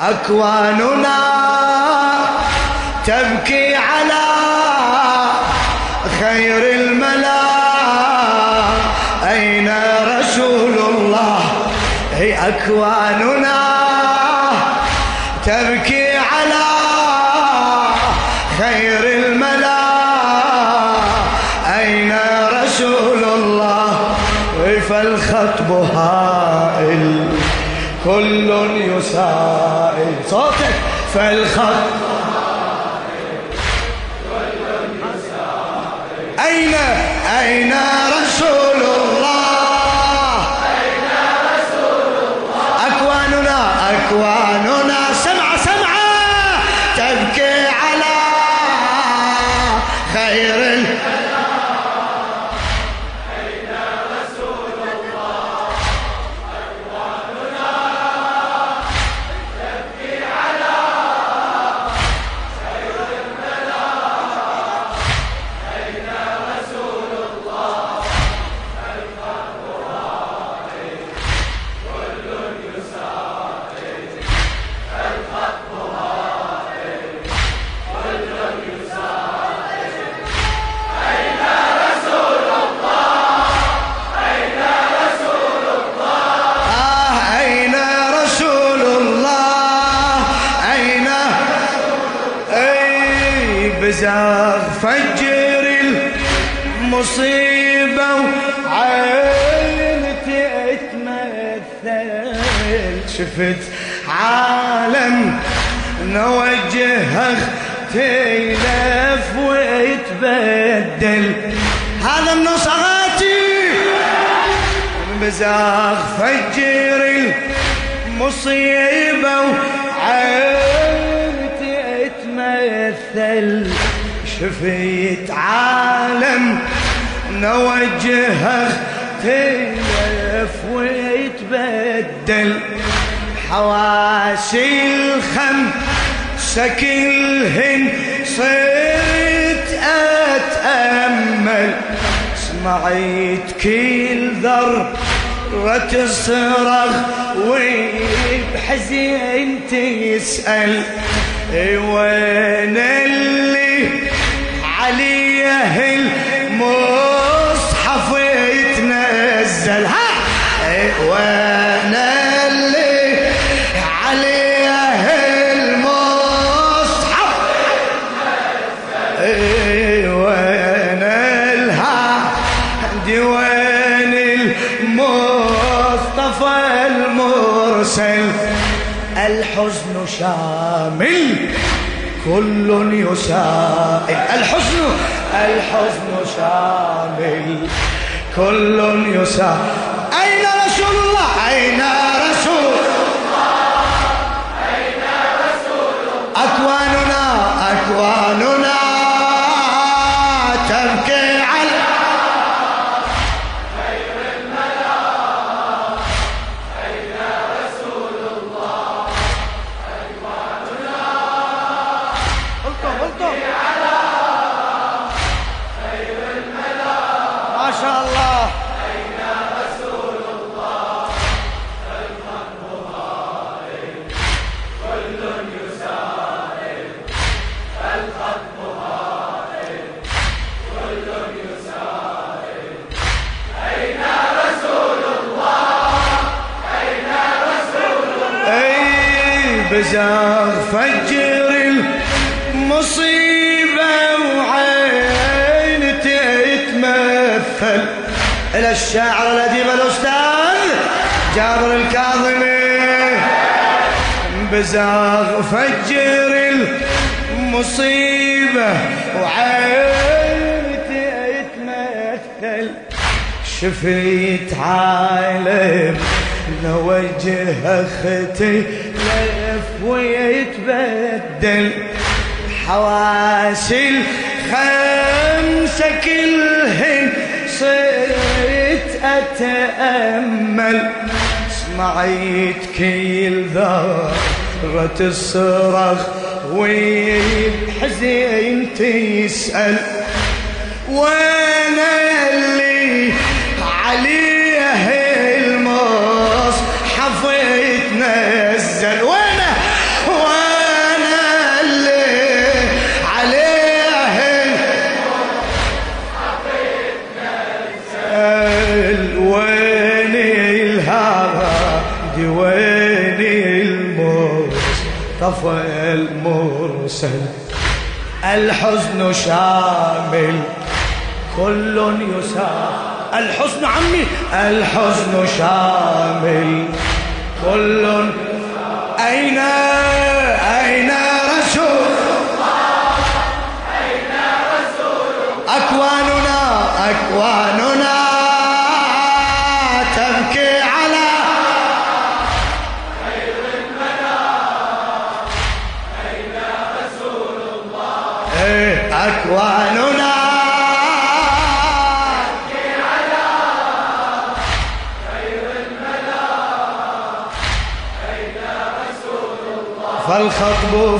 أكواننا تبكي على خير الملا. أين رسول الله؟ هي أكواننا تبكي على خير الملا. أين رسول الله؟ فالخطب هائل كل صوتك فالخط أين؟ أين؟ تتمثل شفيت عالم نوجهه تلف ويتبدل. حواسي الخمسة كلهن صرت أتأمل. سمعت كل ذرة تصرخ وبحزين تسأل وين اللي عليه المصحف يتنزل؟ ها؟ وأنا كل يسائل الحزن الحزن شامل. كل يسائل أين رسول الله؟ أين اي بزاغ فجر المصيبة وعين تتمثل. إلى الشاعر الأديب الأستاذ جابر الكاظمي. بزاغ فجر المصيبة وعين تتمثل. شفيت عالم نوجه أختي ويتبدل. حواسي الخمسة كلهن صرت أتأمل. سمعت كل ذرة الصرخ وبحزين تسأل. وأنا اللي المصطفى المرسل الحزن شامل كل يسار. الحزن عمي الحزن شامل كل أين أين رسول أين رسول أكواننا أكواننا.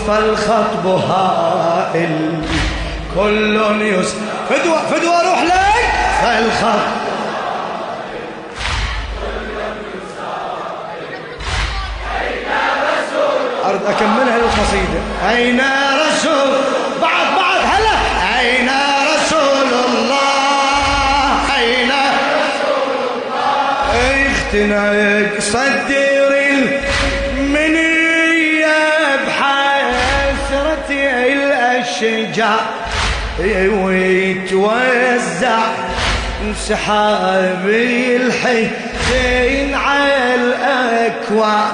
فالخطب هائل. كل يس فدوى فدوى روح لك. فالخطب. أرد أكملها القصيدة أين رسول بعد بعد. هلا. أين رسول الله؟ أين رسول الله اختنق صدر ويتوزع سحاب الحسين على الأكوان.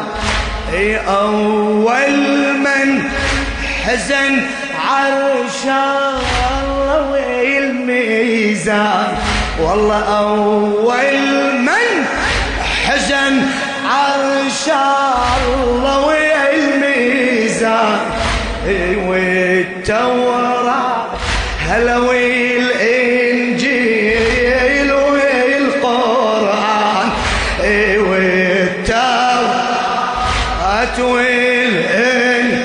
أول من حزن عرش الله والميزان. والله أول من حزن عرش الله والتوراة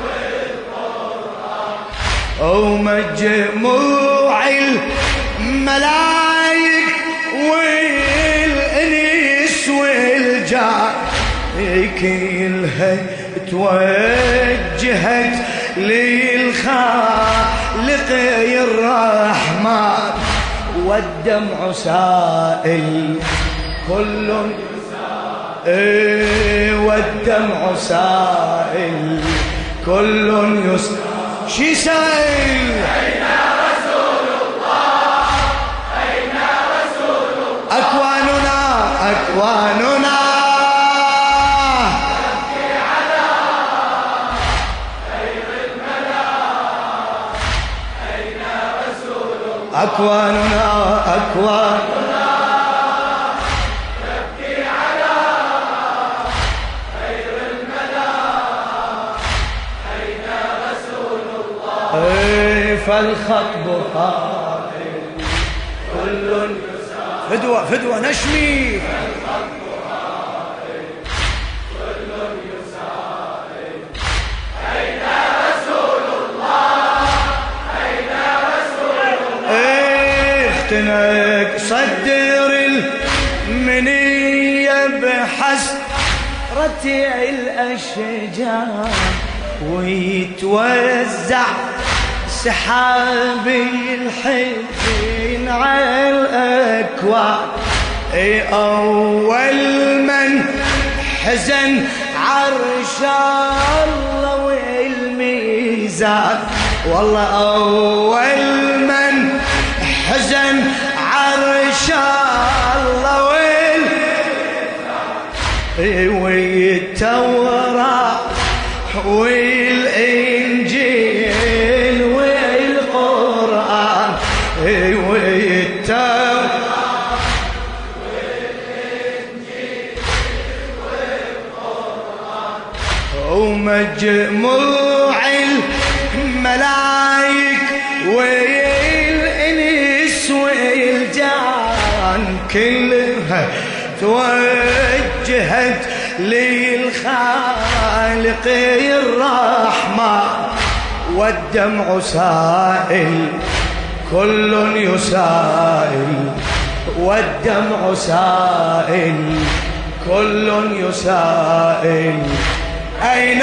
والإنجيل ومجموع الملايك والإنس والجان كلها توجهت للخالق الرحمن والدمع سائل كل إيه والدمع سائل كل يس شي سائل؟ أين رسول الله أين رسول الله أكواننا أكواننا. أكواننا. فالخطب قائل كل فدوة فدوة نشمي اختنق صدر المنية بحسرة الأشجار ويتوزع سحاب الحزن على الأكوان. إي أول من حزن عرش الله والميزان. والله أول من حزن عرش الله والميزان. والتوراة والإنجيل ومجموع الملايك والإنس والجان كلها توجهت للخالق الرحمن والدمع سائل كل يسائل والدمع سائل كل يسائل. أين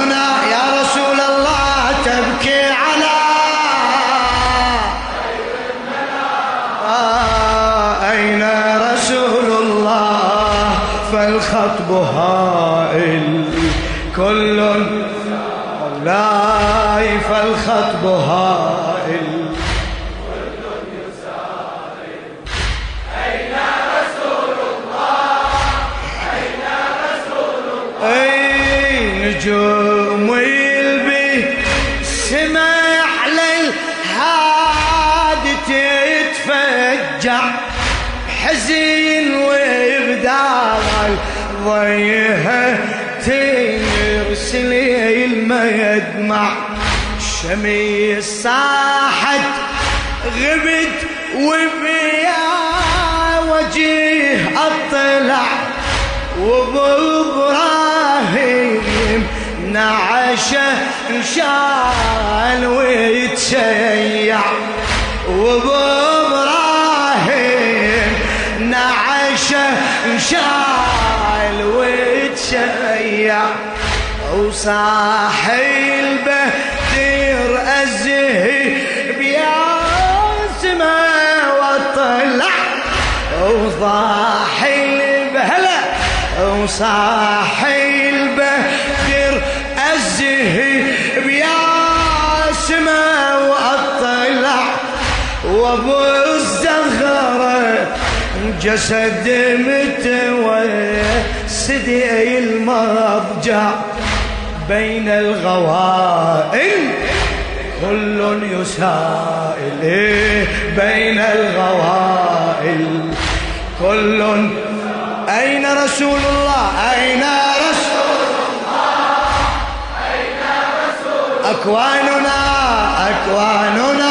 فالخطب شميس صاحت غبت وبيا وجيه أطلع وبابراهيم نعشه انشال ويتشيع. وبابراهيم نعشه انشال ويتشيع. وصاحي وضاحي البهلة وصاحي البدر الزهي بياسمه وأطلع وأبو الزهره جسد متوسد المضجع بين الغوائل كل يسائل بين الغوائل. كل. أين رسول الله؟ أين رسول الله؟ أين رسول أكواننا أكواننا.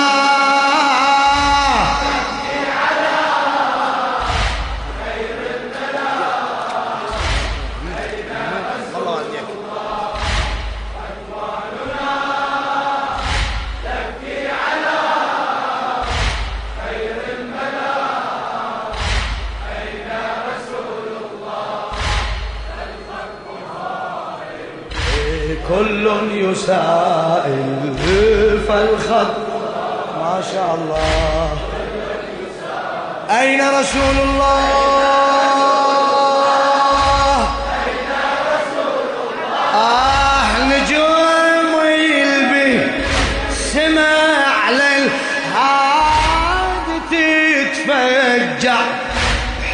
رسول الله. آه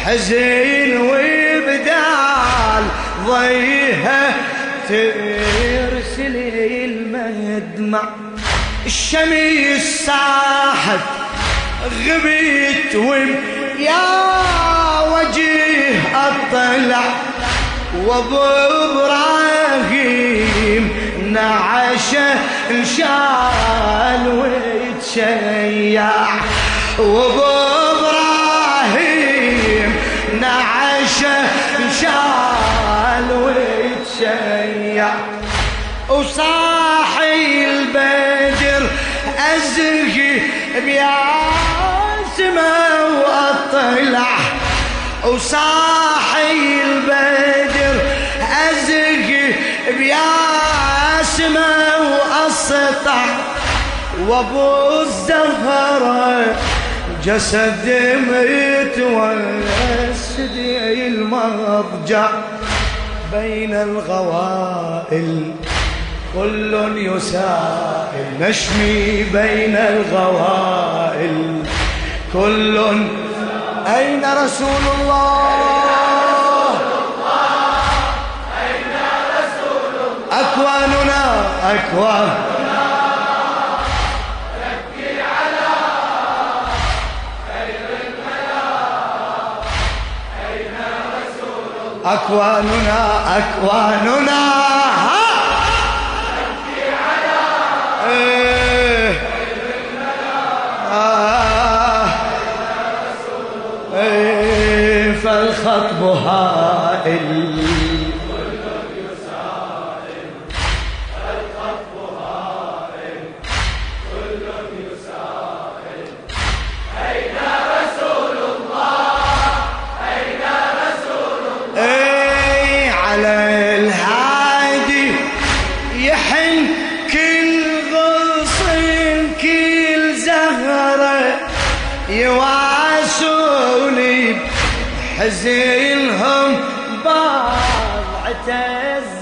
حزين وبدال ضيها ترسل المدمع. الشمس ساحت غبيت يا وابو إبراهيم نعشه انشال ويتشيع. وابو إبراهيم نعشه انشال ويتشيع. وصاحي البدر أزهي بياسمه وأطلع. وصاحي واسطع وابو الزهره جسد متوسد المضجع بين الغوائل. كل يسائل نشمي بين الغوائل. كل أين رسول الله؟ أكواننا أكوان. أكواننا أكواننا ها إيه. آه. إيه. فالخطب هائل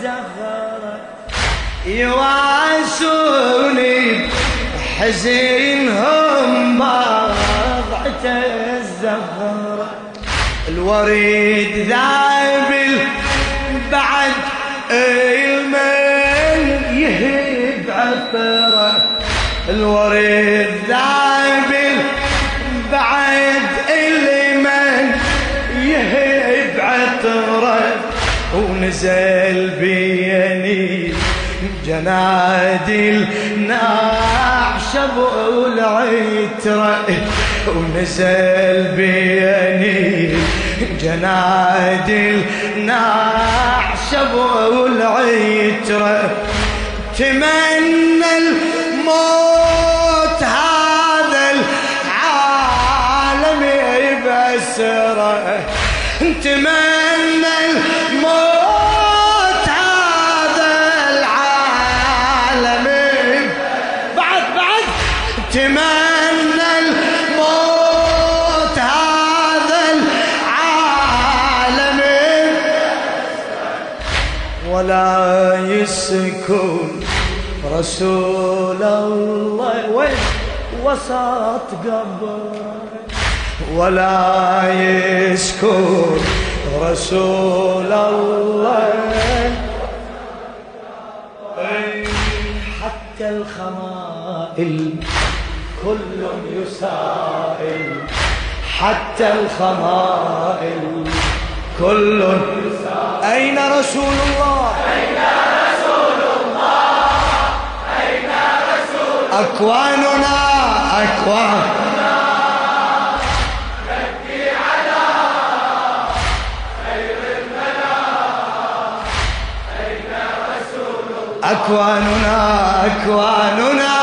الزهرة يواسوني حزينهم باضعة الزهرة الوريد ذابل بعد المن يهب عفره الوريد ذابل ونزل بيني جنادي النعشب والعترة ونزل بيني جنادي النعشب والعترة تمنى الموت. تمنى الموت هذا العالم. ولا يسكن رسول الله. وين؟ وسط قبره ولا يسكن رسول الله. حتى الخمائل. كل يسائل حتى الخمائل. كل أين رسول الله؟ أين رسول الله؟ أين رسول أكواننا أكوان. أكواننا أكواننا.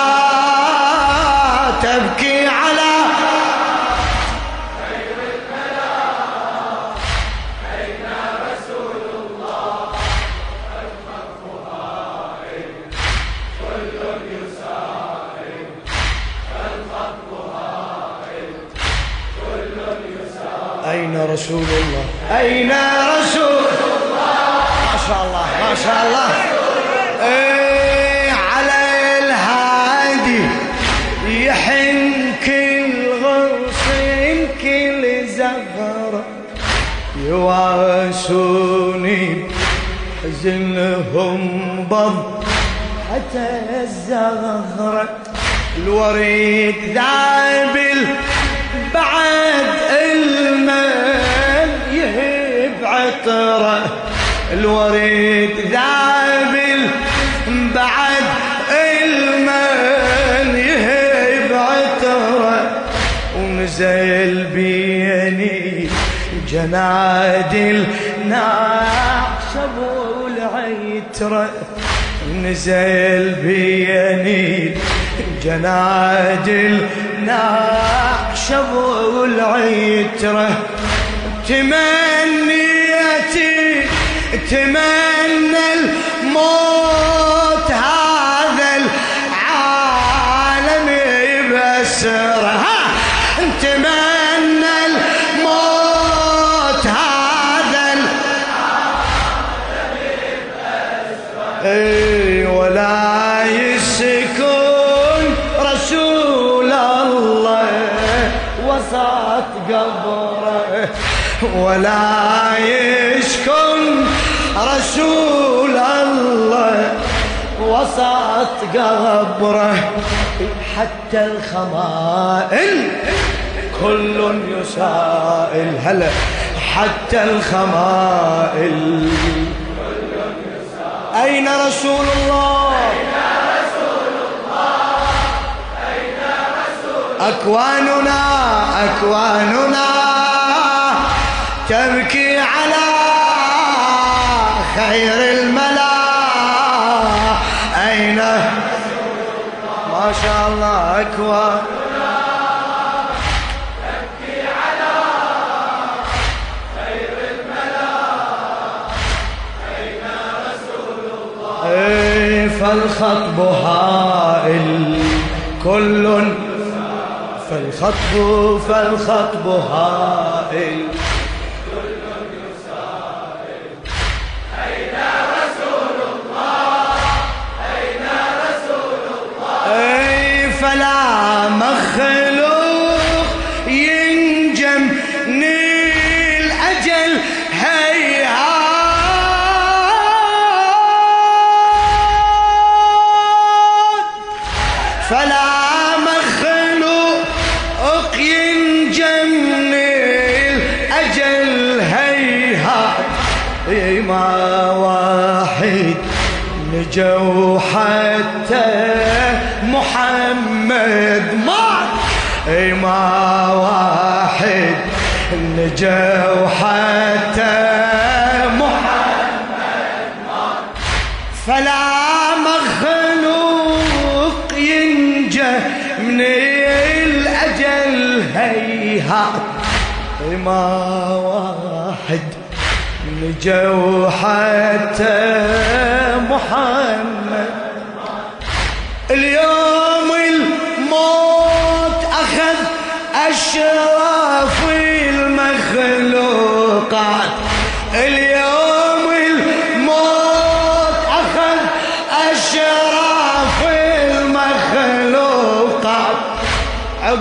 ونزل بيني جنادي النعشب والعتره نزل بيني جناد النعشب والعترة تمنيتي تمنى الموت. ولا يسكن رسول الله وسط قبره حتى الخمائل. كل يسائل هلا حتى الخمائل. أين رسول الله؟ أكواننا أكواننا. تبكي على خير الملا أين؟ ما شاء الله إيه، فالخطب هائل. كل فالخطب فالخطب هائل. فلا مخلوق ينجم نيل أجل هيهات. فلا مخلوق ينجم الأجل هيهات. إيه ما واحد نجوم. نجوا حتى محمد. فلا مخلوق ينجى من الأجل هيهات ما واحد نجوا حتى محمد.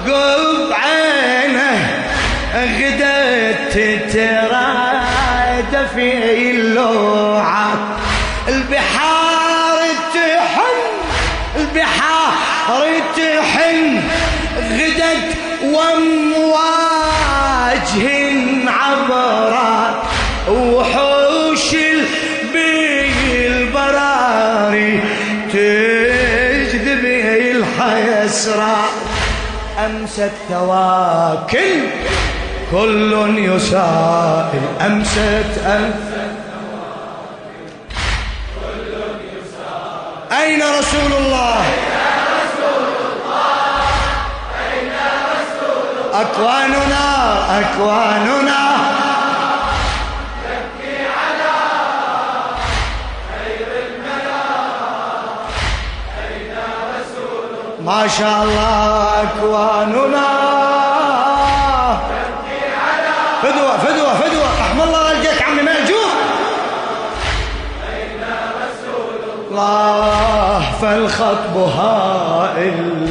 عقب أمست ثواكل كل يسائل أمست أمست أين رسول الله؟ أكواننا أكواننا. ما شاء الله أكواننا. فدوة فدوة فدوة رحم الله والديك عمي مأجور. الله فالخطب هائل.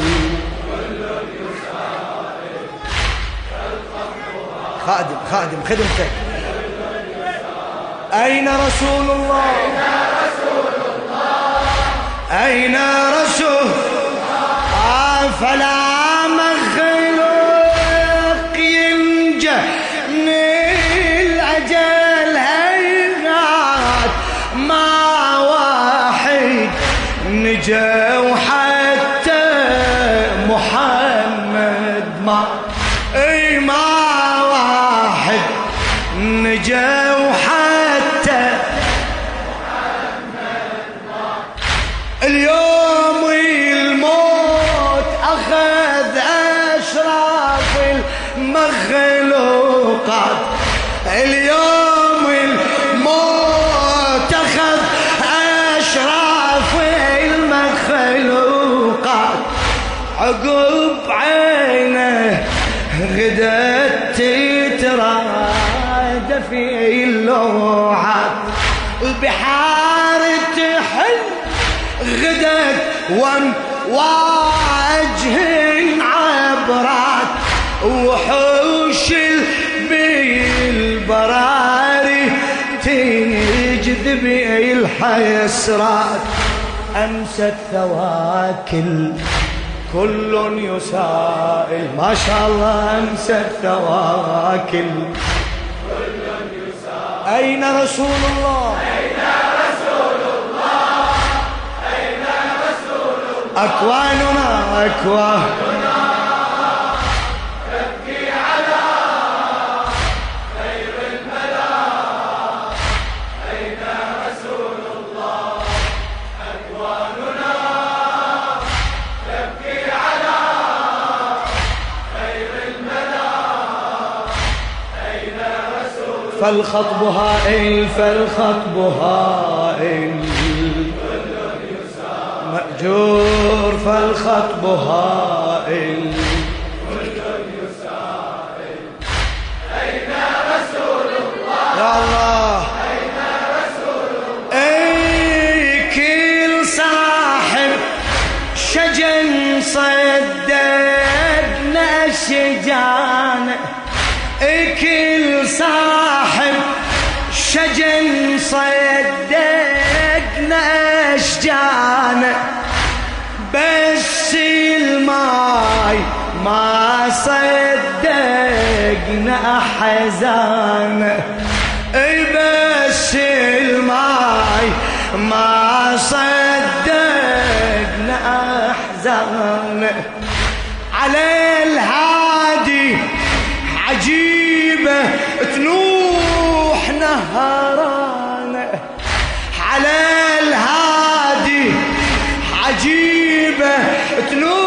خادم خادم خدمتك. أين رسول الله؟ أين رسول الله؟ فلا اليوم الموت أخذ أشراف المخلوقات عقب عينه غدت تتراد في اللوعات البحار تحل غدت وجه الحيسرات أمست ثواكل كل يسائل. ما شاء الله أمست ثواكل أين رسول الله؟ أكواننا أكوان. فالخطب هائل فالخطب هائل. مأجور فالخطب هائل. اشجان بس الماي ما صدقنا حزان أي بس ما صدقنا أحزان. على الهادي عجيبة تنوح نهران. عجيبة تنوح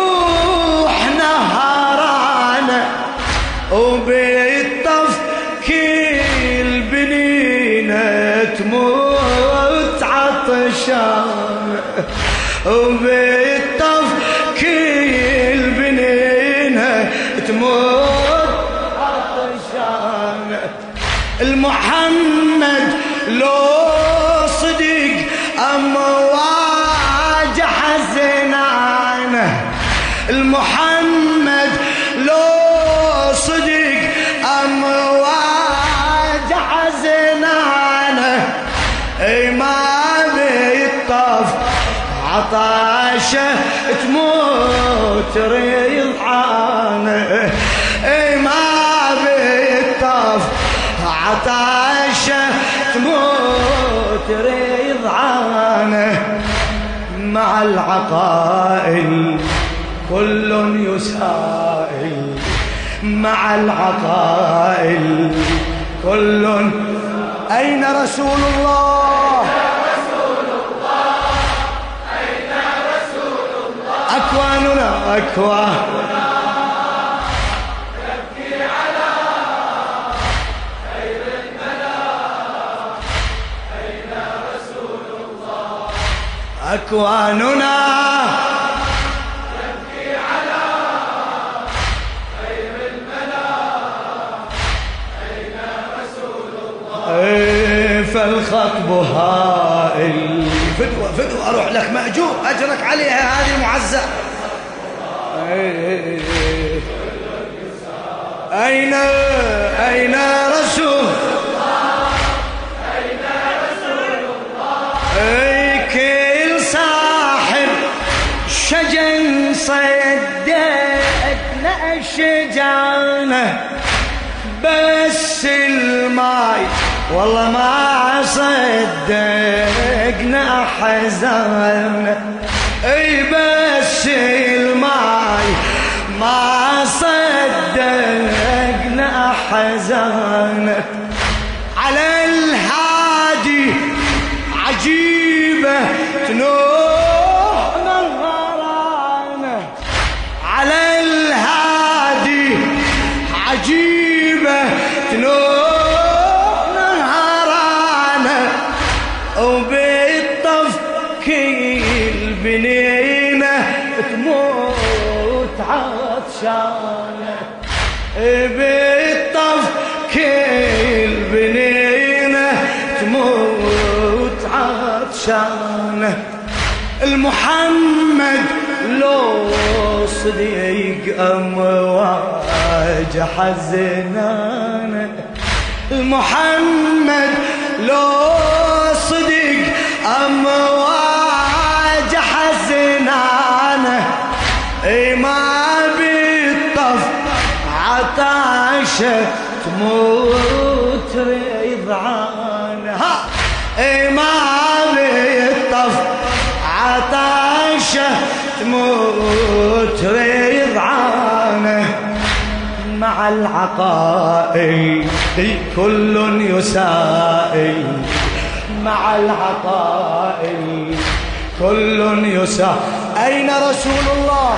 عطاشه تموت ريضعانه إي ما بيطف عطاشه تموت ريضعانه مع العقائل كل يسائل. مع العقائل كل أين رسول الله؟ أكواننا أكوان أكواننا. إيه، فالخطب هائل. فدوة فدوة أروح لك مأجور أجرك عليها هذه المعزة إيه. أين أين رسول أي كل صاحب شجن صدقنا الشجانة بس الماي والله ما صدقنا حزانة أي بس ما صدقنا حزانة على الهادي عجيبة تنوح نهرانة على الهادي عجيبة تنوح نهرانة وبالطف كل بنينة تموت عطشانة بالطف كل بنينة تموت عطشانة. المحمد لو صديق أمواج حزنانة. المحمد لو صدق أمواج عطاشة تموت رضعانة ها اي ما بالطف عطاشة تموت رضعانه مع العقائل كل يسائل مع العقائل كل يسائل أين رسول الله؟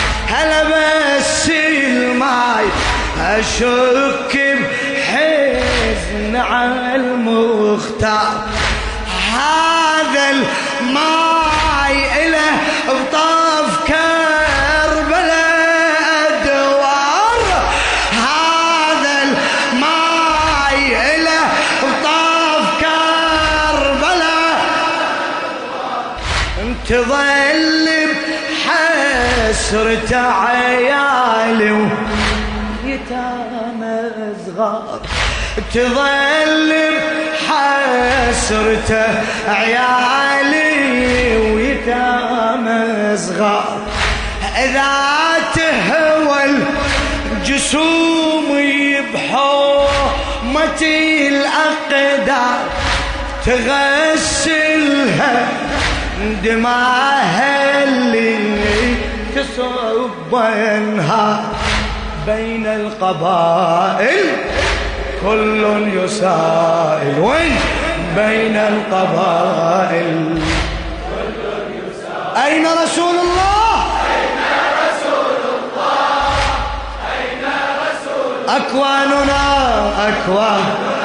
هلا بس الماي اشك بحزن على المختار. هذا الماي إله بطاف بحسرة عيالي ويتامى صغار تظل بحسرة عيالي ويتامى صغار إذا تهوى الجسوم بحومة الأقدار. تغسلها دماها اللي تصب ينهار بين القبائل. كل يسائل وين؟ بين القبائل. أين رسول الله؟ أين رسول الله أين رسول أكواننا أكوان.